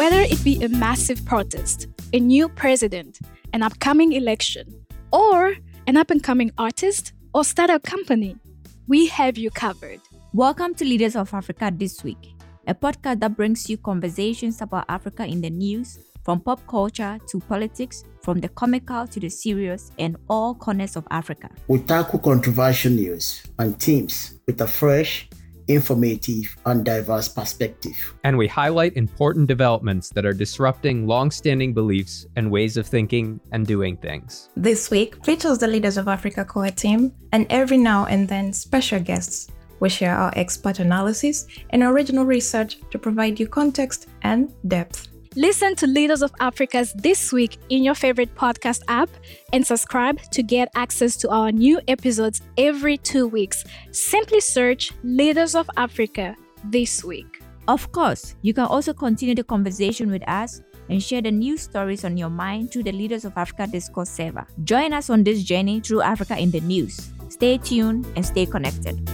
Whether it be a massive protest, a new president, an upcoming election, or an up and coming artist or startup company, we have you covered. Welcome to Leaders of Africa This Week, a podcast that brings you conversations about Africa in the news, from pop culture to politics, from the comical to the serious, and all corners of Africa. We tackle controversial news and themes with a fresh, informative, and diverse perspective. And we highlight important developments that are disrupting long standing beliefs and ways of thinking and doing things. This week features the Leaders of Africa core team, and every now and then special guests. We share our expert analysis and original research to provide you context and depth. Listen to Leaders of Africa's This Week in your favorite podcast app and subscribe to get access to our new episodes every two weeks. Simply search Leaders of Africa This Week. Of course, you can also continue the conversation with us and share the news stories on your mind through the Leaders of Africa Discourse server. Join us on this journey through Africa in the news. Stay tuned and stay connected.